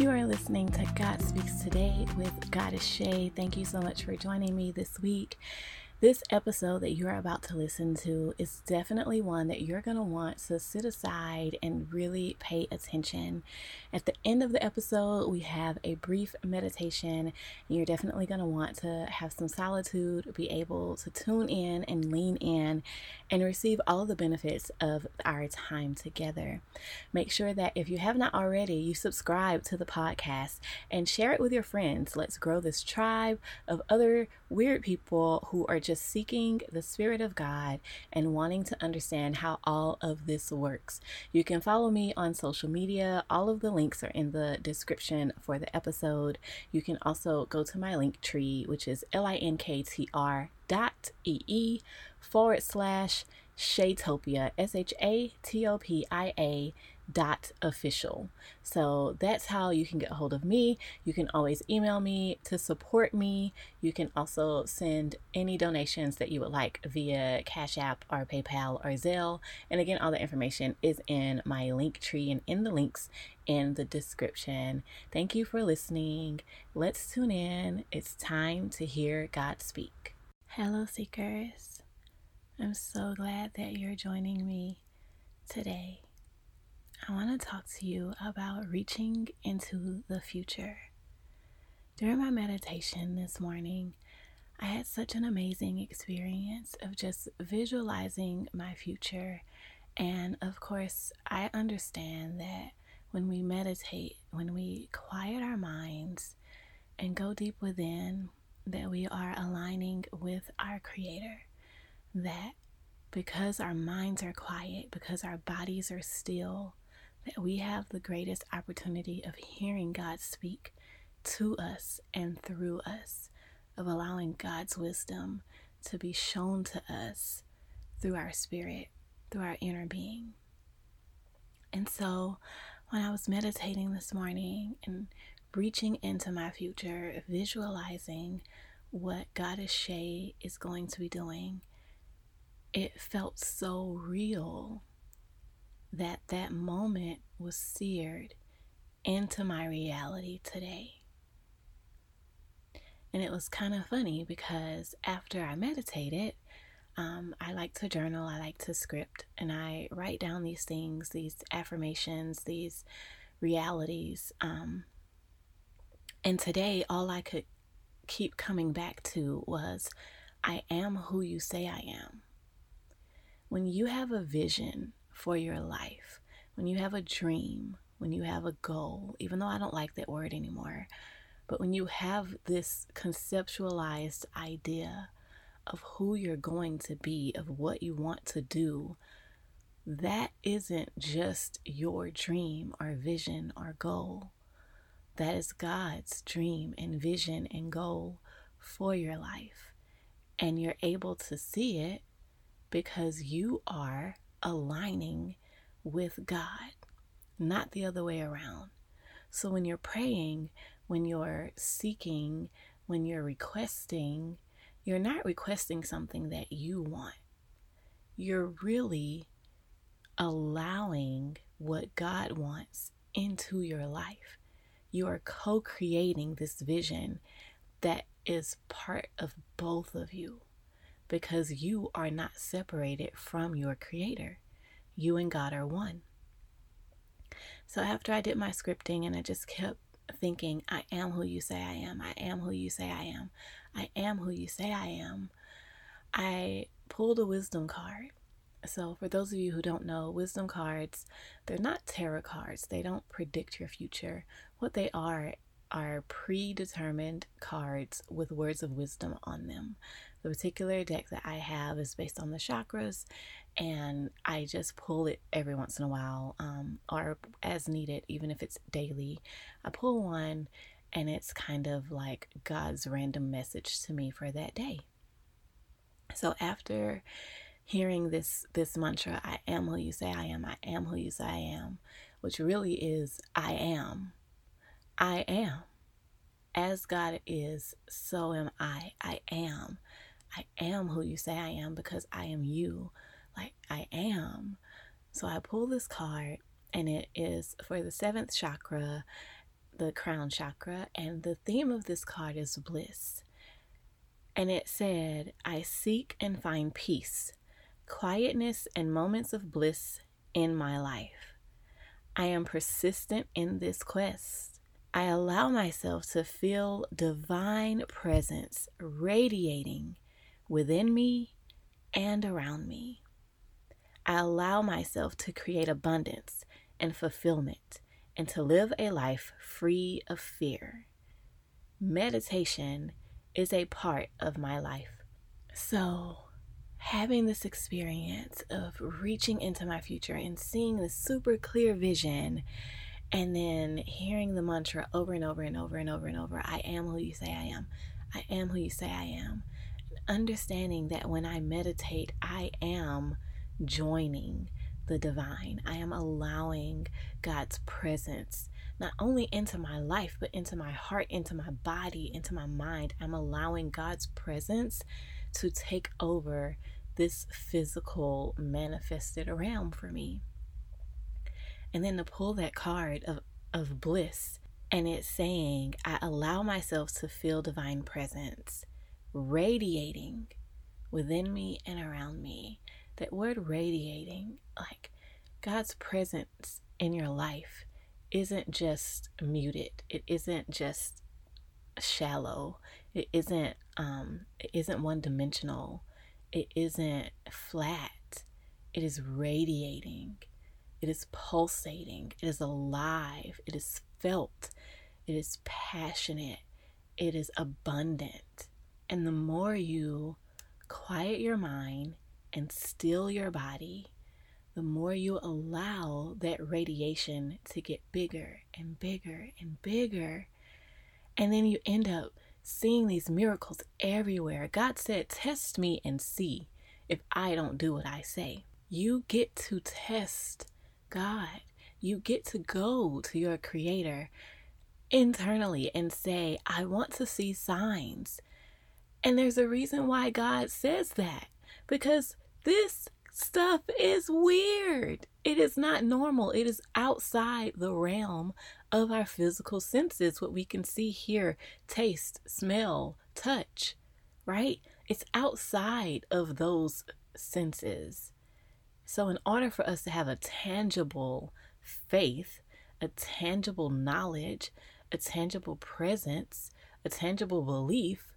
You are listening to God Speaks Today with Goddess Sha. Thank you so much for joining me this week. This episode that you're about to listen to is definitely one that you're going to want to sit aside and really pay attention. At the end of the episode, we have a brief meditation, and you're definitely going to want to have some solitude, be able to tune in and lean in and receive all the benefits of our time together. Make sure that if you have not already, you subscribe to the podcast and share it with your friends. Let's grow this tribe of other weird people who are just seeking the Spirit of God and wanting to understand how all of this works. You can follow me on social media. All of the links are in the description for the episode. You can also go to my link tree, which is linktr dot ee forward slash Shatopia, S H A T O P I A dot official. So that's how you can get a hold of me. You can always email me to support me. You can also send any donations that you would like via Cash App or PayPal or Zelle. And again, all the information is in my link tree and in the links in the description. Thank you for listening. Let's tune in. It's time to hear God speak. Hello, seekers. I'm so glad that you're joining me today. I want to talk to you about reaching into the future. During my meditation this morning, I had such an amazing experience of just visualizing my future. And of course, I understand that when we meditate, when we quiet our minds and go deep within, that we are aligning with our Creator. That because our minds are quiet, because our bodies are still, that we have the greatest opportunity of hearing God speak to us and through us, of allowing God's wisdom to be shown to us through our spirit, through our inner being. And so, when I was meditating this morning and reaching into my future, visualizing what Goddess Sha is going to be doing, it felt so real that that moment was seared into my reality today. And it was kind of funny because after I meditated, um, I like to journal, I like to script, and I write down these things, these affirmations, these realities. Um, and today, all I could keep coming back to was I am who you say I am. When you have a vision for your life, when you have a dream, when you have a goal, even though I don't like that word anymore, but when you have this conceptualized idea of who you're going to be, of what you want to do, that isn't just your dream or vision or goal. That is God's dream and vision and goal for your life. And you're able to see it because you are aligning with God, not the other way around. So when you're praying, when you're seeking, when you're requesting, you're not requesting something that you want. You're really allowing what God wants into your life. You are co creating this vision that is part of both of you because you are not separated from your Creator. You and God are one. So after I did my scripting and I just kept thinking, I am who you say I am, I am who you say I am, I am who you say I am, I pulled a wisdom card. So, for those of you who don't know, wisdom cards, they're not tarot cards. They don't predict your future. What they are are predetermined cards with words of wisdom on them. The particular deck that I have is based on the chakras, and I just pull it every once in a while um, or as needed, even if it's daily. I pull one, and it's kind of like God's random message to me for that day. So after hearing this this mantra, I am who you say I am, I am who you say I am, which really is I am. I am. As God is, so am I. I am. I am who you say I am because I am you. Like I am. So I pull this card and it is for the seventh chakra. the crown chakra, and the theme of this card is bliss. And it said, I seek and find peace, quietness, and moments of bliss in my life. I am persistent in this quest. I allow myself to feel divine presence radiating within me and around me. I allow myself to create abundance and fulfillment and to live a life free of fear. Meditation is a part of my life. So, having this experience of reaching into my future and seeing the super clear vision and then hearing the mantra over and over and over and over and over I am who you say I am. I am who you say I am. Understanding that when I meditate, I am joining the divine. I am allowing God's presence not only into my life, but into my heart, into my body, into my mind. I'm allowing God's presence to take over this physical manifested realm for me. And then to pull that card of, of bliss, and it's saying, I allow myself to feel divine presence radiating within me and around me. That word radiating, like God's presence in your life, isn't just muted. It isn't just shallow. It isn't um it isn't one dimensional. It isn't flat. It is radiating. It is pulsating. It is alive. It is felt. It is passionate. It is abundant. And the more you quiet your mind and still your body, the more you allow that radiation to get bigger and bigger and bigger. And then you end up seeing these miracles everywhere. God said, Test me and see if I don't do what I say. You get to test God. You get to go to your Creator internally and say, I want to see signs. And there's a reason why God says that because this stuff is weird. It is not normal. It is outside the realm of our physical senses, what we can see, hear, taste, smell, touch, right? It's outside of those senses. So, in order for us to have a tangible faith, a tangible knowledge, a tangible presence, a tangible belief,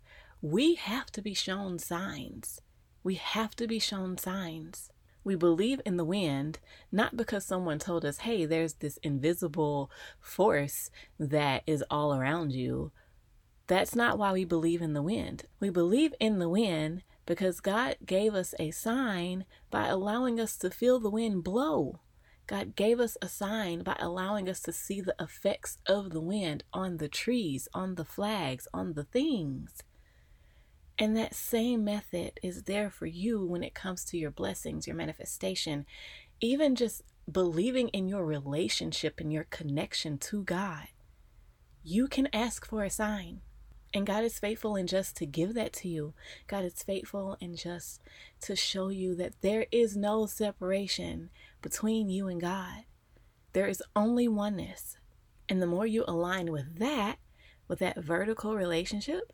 we have to be shown signs. We have to be shown signs. We believe in the wind not because someone told us, hey, there's this invisible force that is all around you. That's not why we believe in the wind. We believe in the wind because God gave us a sign by allowing us to feel the wind blow. God gave us a sign by allowing us to see the effects of the wind on the trees, on the flags, on the things. And that same method is there for you when it comes to your blessings, your manifestation, even just believing in your relationship and your connection to God. You can ask for a sign. And God is faithful and just to give that to you. God is faithful and just to show you that there is no separation between you and God. There is only oneness. And the more you align with that, with that vertical relationship,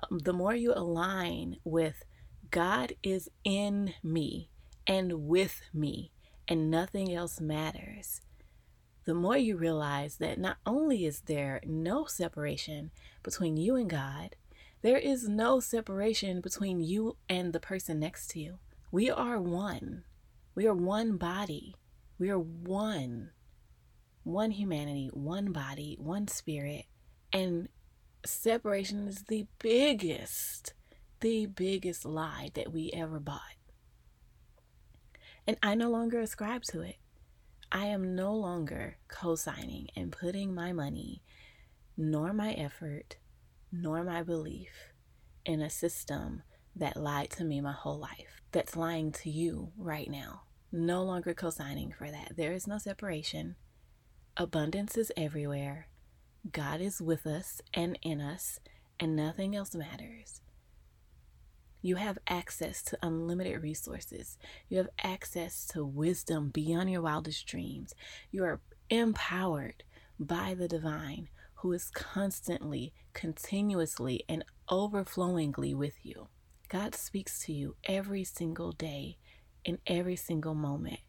Um, the more you align with God is in me and with me, and nothing else matters, the more you realize that not only is there no separation between you and God, there is no separation between you and the person next to you. We are one. We are one body. We are one. One humanity, one body, one spirit. And separation is the biggest, the biggest lie that we ever bought. And I no longer ascribe to it. I am no longer co signing and putting my money, nor my effort, nor my belief in a system that lied to me my whole life, that's lying to you right now. No longer co signing for that. There is no separation. Abundance is everywhere. God is with us and in us, and nothing else matters. You have access to unlimited resources. You have access to wisdom beyond your wildest dreams. You are empowered by the divine who is constantly, continuously, and overflowingly with you. God speaks to you every single day, in every single moment,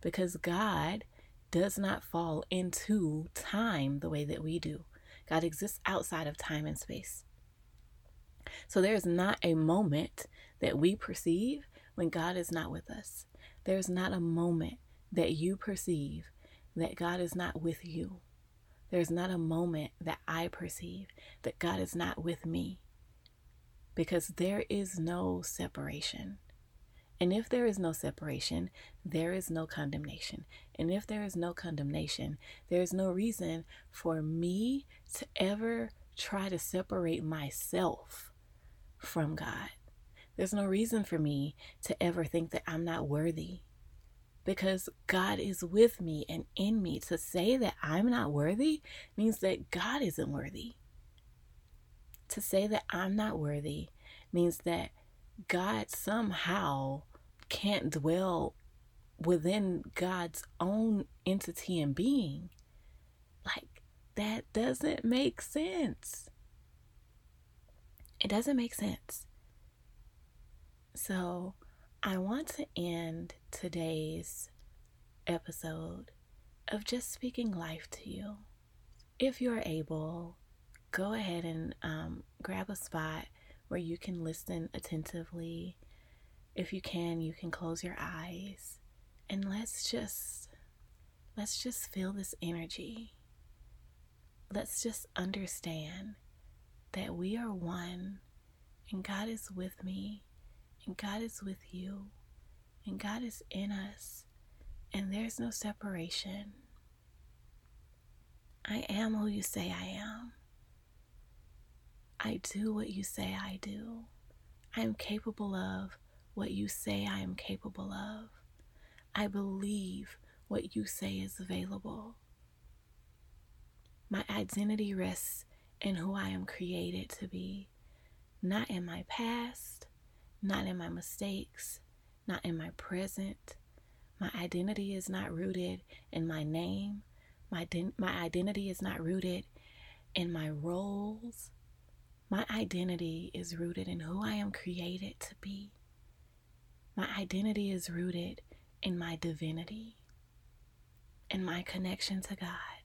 because God does not fall into time the way that we do. God exists outside of time and space. So there is not a moment that we perceive when God is not with us. There is not a moment that you perceive that God is not with you. There's not a moment that I perceive that God is not with me. Because there is no separation. And if there is no separation, there is no condemnation. And if there is no condemnation, there is no reason for me to ever try to separate myself from God. There's no reason for me to ever think that I'm not worthy because God is with me and in me. To say that I'm not worthy means that God isn't worthy. To say that I'm not worthy means that God somehow can't dwell within God's own entity and being. Like, that doesn't make sense. It doesn't make sense. So, I want to end today's episode of just speaking life to you. If you're able, go ahead and um, grab a spot where you can listen attentively. If you can, you can close your eyes and let's just let's just feel this energy. Let's just understand that we are one and God is with me and God is with you and God is in us and there's no separation. I am who you say I am. I do what you say I do. I am capable of what you say I am capable of. I believe what you say is available. My identity rests in who I am created to be, not in my past, not in my mistakes, not in my present. My identity is not rooted in my name. My, my identity is not rooted in my roles. My identity is rooted in who I am created to be. My identity is rooted in my divinity, in my connection to God,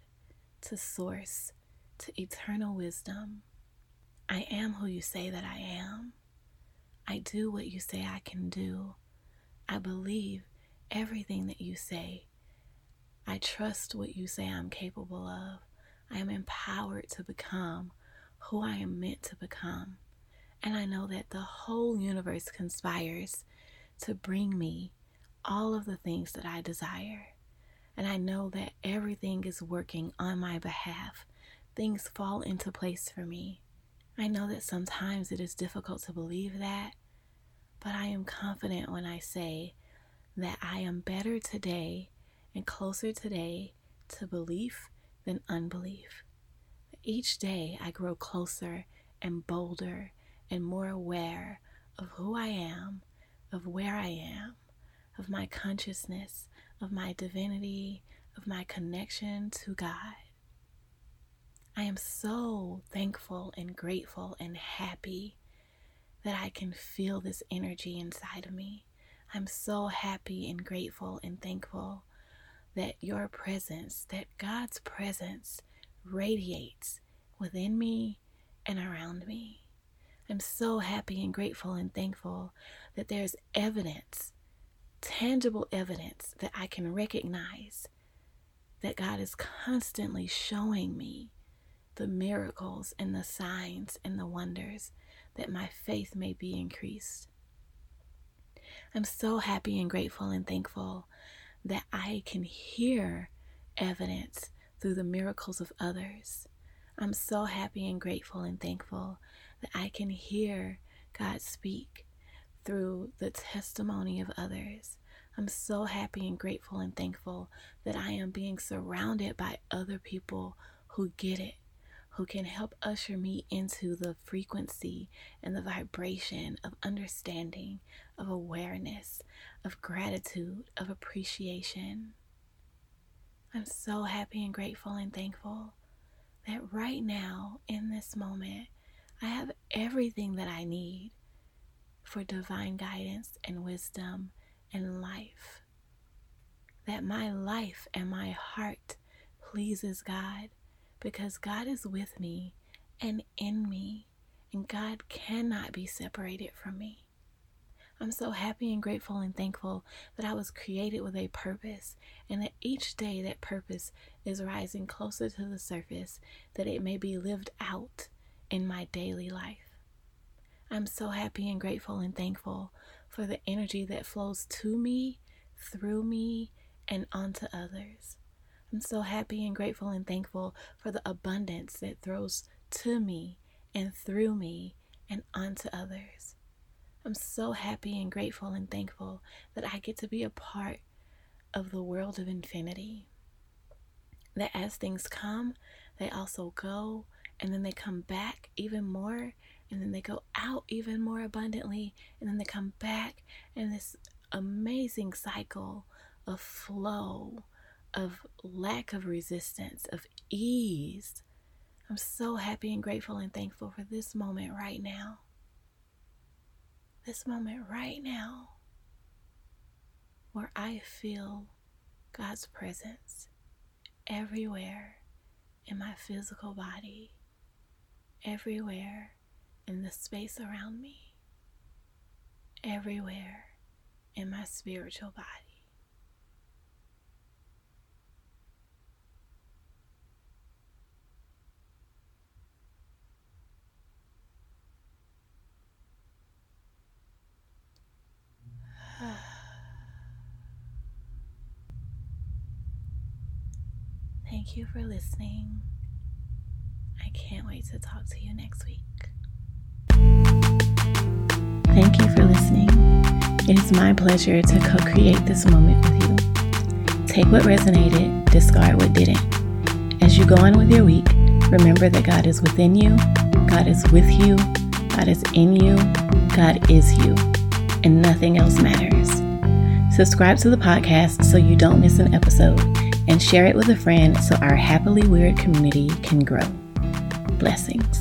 to Source, to eternal wisdom. I am who you say that I am. I do what you say I can do. I believe everything that you say. I trust what you say I'm capable of. I am empowered to become who I am meant to become. And I know that the whole universe conspires to bring me all of the things that I desire. And I know that everything is working on my behalf. Things fall into place for me. I know that sometimes it is difficult to believe that, but I am confident when I say that I am better today and closer today to belief than unbelief. Each day I grow closer and bolder and more aware of who I am, of where I am, of my consciousness, of my divinity, of my connection to God. I am so thankful and grateful and happy that I can feel this energy inside of me. I'm so happy and grateful and thankful that your presence, that God's presence radiates within me and around me. I'm so happy and grateful and thankful that there's evidence, tangible evidence that I can recognize that God is constantly showing me the miracles and the signs and the wonders that my faith may be increased. I'm so happy and grateful and thankful that I can hear evidence through the miracles of others. I'm so happy and grateful and thankful that I can hear God speak through the testimony of others. I'm so happy and grateful and thankful that I am being surrounded by other people who get it, who can help usher me into the frequency and the vibration of understanding, of awareness, of gratitude, of appreciation. I'm so happy and grateful and thankful that right now, in this moment, I have everything that I need for divine guidance and wisdom and life. That my life and my heart pleases God because God is with me and in me, and God cannot be separated from me. I'm so happy and grateful and thankful that I was created with a purpose, and that each day that purpose is rising closer to the surface, that it may be lived out in my daily life. I'm so happy and grateful and thankful for the energy that flows to me, through me, and onto others. I'm so happy and grateful and thankful for the abundance that throws to me and through me and onto others. I'm so happy and grateful and thankful that I get to be a part of the world of infinity. That as things come, they also go, and then they come back even more, and then they go out even more abundantly, and then they come back, and this amazing cycle of flow, of lack of resistance, of ease. I'm so happy and grateful and thankful for this moment right now this moment right now where I feel God's presence everywhere in my physical body, everywhere in the space around me, everywhere in my spiritual body. Thank you for listening. I can't wait to talk to you next week. Thank you for listening. It is my pleasure to co create this moment with you. Take what resonated, discard what didn't. As you go on with your week, remember that God is within you, God is with you, God is in you, God is you, and nothing else matters. Subscribe to the podcast so you don't miss an episode and share it with a friend so our happily weird community can grow. Blessings.